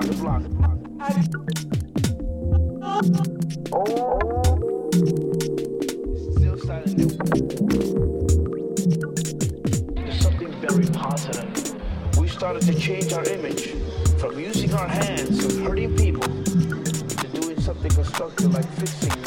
the block, the block. Still silent. There's something very positive. We started to change our image from using our hands and hurting people to doing something constructive like fixing,